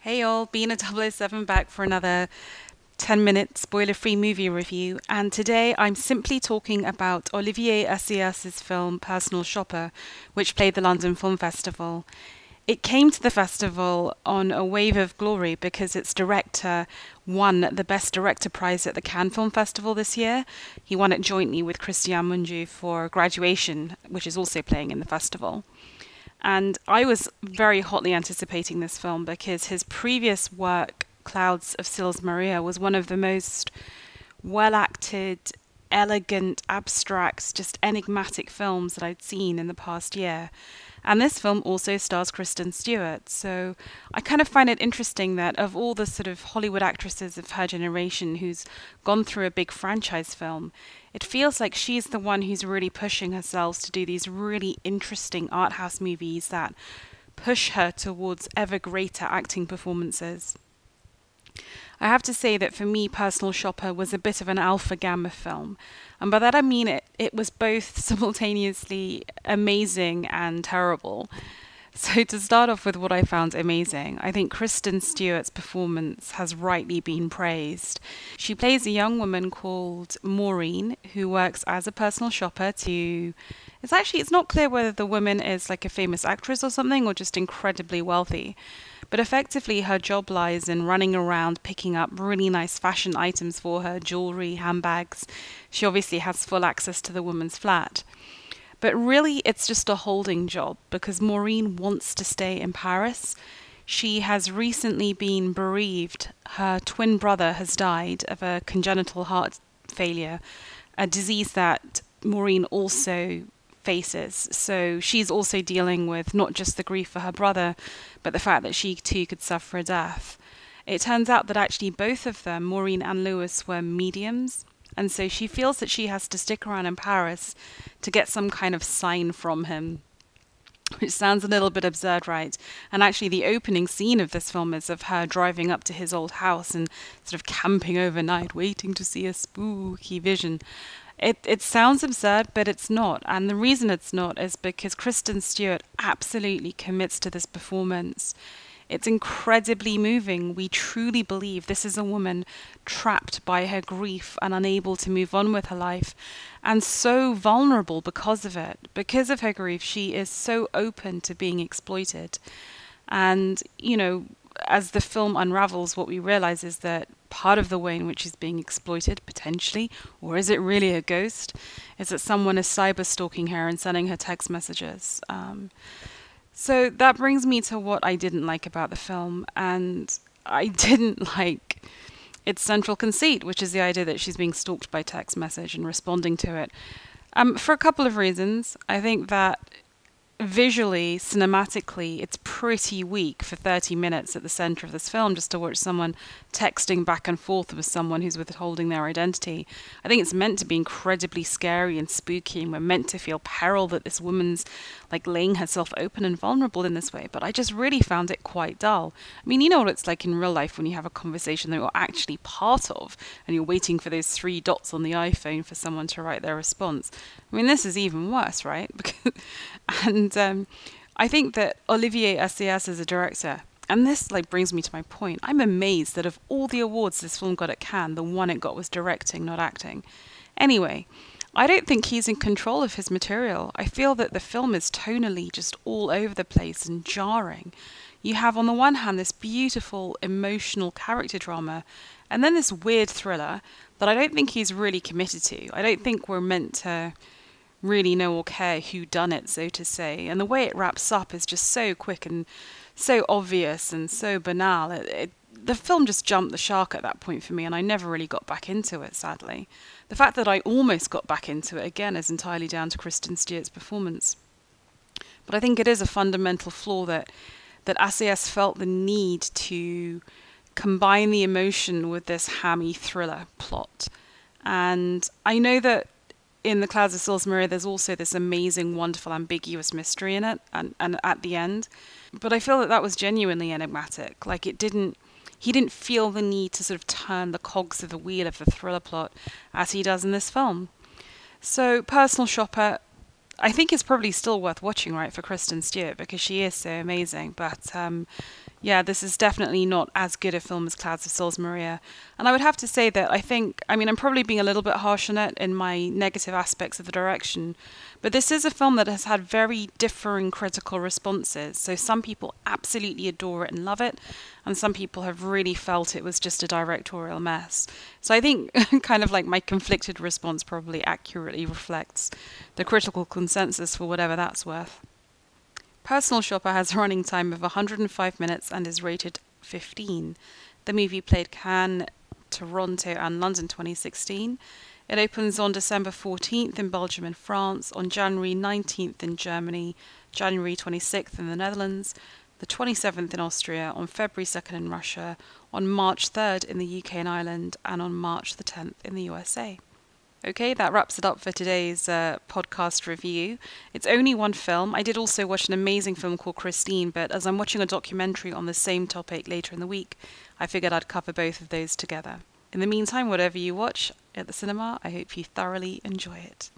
Hey y'all, Bina 007 back for another 10 minute spoiler free movie review. And today I'm simply talking about Olivier Assayas's film Personal Shopper, which played the London Film Festival. It came to the festival on a wave of glory because its director won the Best Director prize at the Cannes Film Festival this year. He won it jointly with Christian Mungiu for Graduation, which is also playing in the festival. And I was very hotly anticipating this film because his previous work, Clouds of Sils Maria, was one of the most well acted, elegant, abstract, just enigmatic films that I'd seen in the past year. And this film also stars Kristen Stewart. So I kind of find it interesting that of all the sort of Hollywood actresses of her generation who's gone through a big franchise film, it feels like she's the one who's really pushing herself to do these really interesting art house movies that push her towards ever greater acting performances. I have to say that for me, Personal Shopper was a bit of an alpha gamma film. And by that I mean it, it was both simultaneously amazing and terrible. So, to start off with what I found amazing, I think Kristen Stewart's performance has rightly been praised. She plays a young woman called Maureen who works as a personal shopper to. It's actually it's not clear whether the woman is like a famous actress or something or just incredibly wealthy. But effectively, her job lies in running around picking up really nice fashion items for her jewelry, handbags. She obviously has full access to the woman's flat. But really, it's just a holding job because Maureen wants to stay in Paris. She has recently been bereaved. Her twin brother has died of a congenital heart failure, a disease that Maureen also faces. So she's also dealing with not just the grief for her brother, but the fact that she too could suffer a death. It turns out that actually both of them, Maureen and Lewis, were mediums. And so she feels that she has to stick around in Paris to get some kind of sign from him. Which sounds a little bit absurd, right? And actually, the opening scene of this film is of her driving up to his old house and sort of camping overnight, waiting to see a spooky vision. It it sounds absurd, but it's not. And the reason it's not is because Kristen Stewart absolutely commits to this performance. It's incredibly moving. We truly believe this is a woman trapped by her grief and unable to move on with her life, and so vulnerable because of it. Because of her grief, she is so open to being exploited. And, you know, as the film unravels, what we realize is that part of the way in which she's being exploited, potentially, or is it really a ghost, is that someone is cyber stalking her and sending her text messages. Um, so that brings me to what I didn't like about the film, and I didn't like its central conceit, which is the idea that she's being stalked by text message and responding to it. Um, for a couple of reasons, I think that visually, cinematically, it's pretty weak for 30 minutes at the center of this film just to watch someone texting back and forth with someone who's withholding their identity. I think it's meant to be incredibly scary and spooky, and we're meant to feel peril that this woman's like laying herself open and vulnerable in this way. But I just really found it quite dull. I mean, you know what it's like in real life when you have a conversation that you're actually part of and you're waiting for those three dots on the iPhone for someone to write their response. I mean, this is even worse, right? and um, I think that Olivier Assayas as a director, and this like brings me to my point. I'm amazed that of all the awards this film got at Cannes, the one it got was directing, not acting. Anyway, I don't think he's in control of his material. I feel that the film is tonally just all over the place and jarring. You have, on the one hand, this beautiful emotional character drama, and then this weird thriller that I don't think he's really committed to. I don't think we're meant to really know or care who done it, so to say. And the way it wraps up is just so quick and so obvious and so banal. It, it, the film just jumped the shark at that point for me, and I never really got back into it, sadly. The fact that I almost got back into it again is entirely down to Kristen Stewart's performance. But I think it is a fundamental flaw that that Assayas felt the need to combine the emotion with this hammy thriller plot. And I know that in the Clouds of Sils Maria, there's also this amazing, wonderful, ambiguous mystery in it, and, and at the end. But I feel that that was genuinely enigmatic. Like it didn't, he didn't feel the need to sort of turn the cogs of the wheel of the thriller plot as he does in this film. So, Personal Shopper, I think it's probably still worth watching, right, for Kristen Stewart because she is so amazing. But um, yeah, this is definitely not as good a film as Clouds of Sils Maria. And I would have to say that I think, I mean, I'm probably being a little bit harsh on it in my negative aspects of the direction, but this is a film that has had very differing critical responses. So some people absolutely adore it and love it, and some people have really felt it was just a directorial mess. So I think kind of like my conflicted response probably accurately reflects the critical consensus for whatever that's worth. Personal Shopper has a running time of 105 minutes and is rated 15. The movie played Cannes, Toronto, and London 2016. It opens on December 14th in Belgium and France, on January 19th in Germany, January 26th in the Netherlands, the 27th in Austria, on February 2nd in Russia, on March 3rd in the UK and Ireland, and on March the 10th in the USA. Okay, that wraps it up for today's uh, podcast review. It's only one film. I did also watch an amazing film called Christine, but as I'm watching a documentary on the same topic later in the week, I figured I'd cover both of those together. In the meantime, whatever you watch at the cinema, I hope you thoroughly enjoy it.